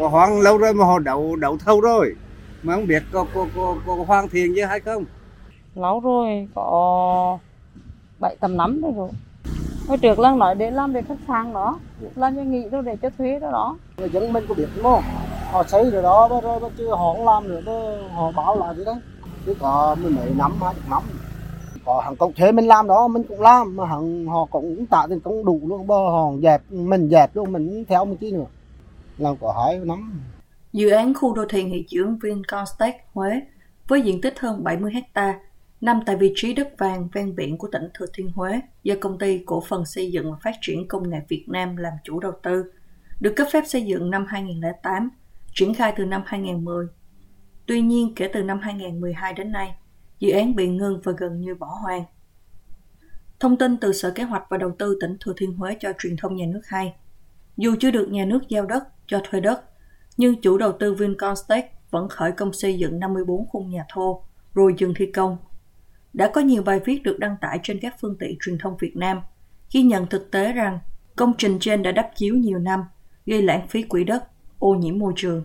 bỏ hoang lâu rồi mà họ đậu đậu thâu rồi. Mà không biết có có có, có hoàn thiện chứ hay không? Lâu rồi có bảy tầm năm rồi rồi. Hồi trước lần nói để làm về khách sạn đó làm cho nghỉ đâu để cho thuê đó đó. Người dân mình có biết không họ xây rồi đó rồi, rồi, rồi chứ họ không làm nữa đó, họ báo lại gì đấy? Chứ có mười mấy năm hai chục năm. Có hàng công thuê mình làm đó mình cũng làm mà hàng họ cũng tạ tiền công đủ luôn bơ họ dẹp mình dẹp luôn mình theo một tí nữa làm có hỏi năm Dự án khu đô thị nghỉ dưỡng Vincostech Huế với diện tích hơn 70 ha nằm tại vị trí đất vàng ven biển của tỉnh Thừa Thiên Huế do công ty cổ phần xây dựng và phát triển công nghệ Việt Nam làm chủ đầu tư, được cấp phép xây dựng năm 2008, triển khai từ năm 2010. Tuy nhiên, kể từ năm 2012 đến nay, dự án bị ngưng và gần như bỏ hoang. Thông tin từ Sở Kế hoạch và Đầu tư tỉnh Thừa Thiên Huế cho truyền thông nhà nước hay, dù chưa được nhà nước giao đất cho thuê đất, nhưng chủ đầu tư Vincostech vẫn khởi công xây dựng 54 khung nhà thô rồi dừng thi công. Đã có nhiều bài viết được đăng tải trên các phương tiện truyền thông Việt Nam ghi nhận thực tế rằng công trình trên đã đắp chiếu nhiều năm, gây lãng phí quỹ đất, ô nhiễm môi trường.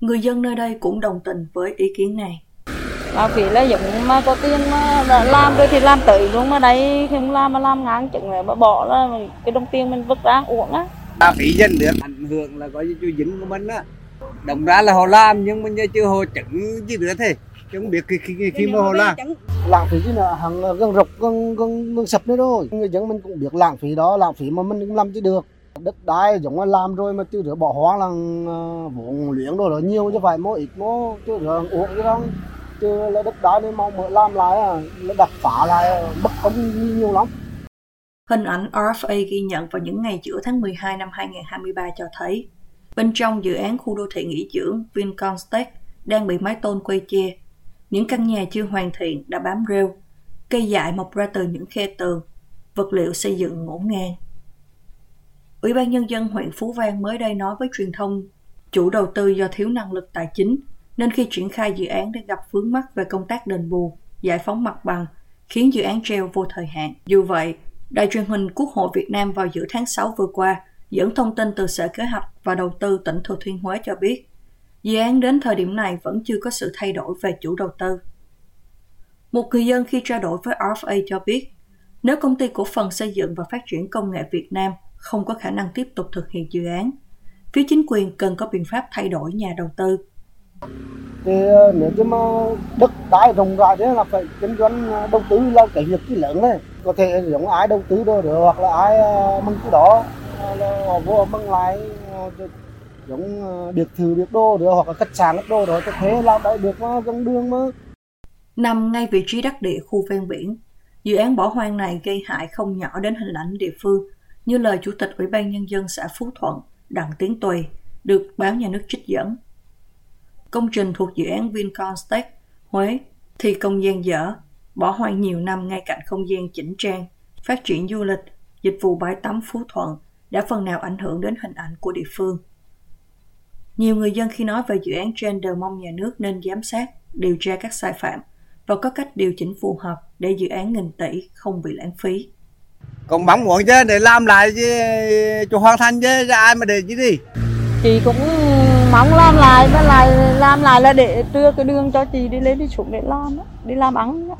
Người dân nơi đây cũng đồng tình với ý kiến này. Mà vì là giống mà có tiền mà làm rồi thì làm tự luôn mà đây không làm mà làm ngang chừng này mà bỏ là cái đồng tiền mình vứt ra uổng á ta dân được. Ảnh hưởng là có chú dính của mình á. Đồng ra là họ làm nhưng mà như chưa họ chứng gì nữa thế. Chứ không biết khi, khi, khi mà họ làm. Lãng phí chứ là hàng ờ, gần rục gần gần gần sập nữa rồi người dân mình cũng biết lãng phí đó lãng phí mà mình cũng làm chứ được. Đất đai giống như làm rồi mà chưa được bỏ hoang là ờ, vốn luyện rồi là nhiều chứ phải mỗi ít mỗi chưa được uống chứ không. Chứ là đất đai nên mong mở làm lại à, là đặt phá lại à, bất công nhiều lắm. Hình ảnh RFA ghi nhận vào những ngày giữa tháng 12 năm 2023 cho thấy bên trong dự án khu đô thị nghỉ dưỡng Vincostech đang bị mái tôn quay che. Những căn nhà chưa hoàn thiện đã bám rêu, cây dại mọc ra từ những khe tường, vật liệu xây dựng ngổn ngang. Ủy ban Nhân dân huyện Phú Vang mới đây nói với truyền thông chủ đầu tư do thiếu năng lực tài chính nên khi triển khai dự án đã gặp vướng mắc về công tác đền bù, giải phóng mặt bằng, khiến dự án treo vô thời hạn. Dù vậy, Đài truyền hình Quốc hội Việt Nam vào giữa tháng 6 vừa qua dẫn thông tin từ Sở Kế hoạch và Đầu tư tỉnh Thừa Thiên Huế cho biết, dự án đến thời điểm này vẫn chưa có sự thay đổi về chủ đầu tư. Một người dân khi trao đổi với RFA cho biết, nếu công ty cổ phần xây dựng và phát triển công nghệ Việt Nam không có khả năng tiếp tục thực hiện dự án, phía chính quyền cần có biện pháp thay đổi nhà đầu tư. thì ờ, nếu như mà đất đai rộng rãi thế là phải kinh doanh ờ, đầu tư là cái việc cái lớn đấy có thể giống ai đầu tư đó được hoặc là ai ờ, mừng cái đó ờ, là họ vô mừng lại ờ, giống biệt thự biệt đô được hoặc là khách sạn biệt đô đó có thể làm đại được mà gần đường mà Nằm ngay vị trí đắc địa khu ven biển, dự án bỏ hoang này gây hại không nhỏ đến hình ảnh địa phương, như lời Chủ tịch Ủy ban Nhân dân xã Phú Thuận, Đặng Tiến Tùy, được báo nhà nước trích dẫn. Công trình thuộc dự án Vincostech, Huế, thi công gian dở, bỏ hoang nhiều năm ngay cạnh không gian chỉnh trang, phát triển du lịch, dịch vụ bãi tắm Phú Thuận đã phần nào ảnh hưởng đến hình ảnh của địa phương. Nhiều người dân khi nói về dự án trên đều mong nhà nước nên giám sát, điều tra các sai phạm và có cách điều chỉnh phù hợp để dự án nghìn tỷ không bị lãng phí. còn mong muốn chứ để làm lại chứ cho hoàn thành chứ ra ai mà để chứ đi Chị cũng mong làm lại, với lại làm lại là để đưa cái đường cho chị đi lên đi xuống để làm á, đi làm ăn á.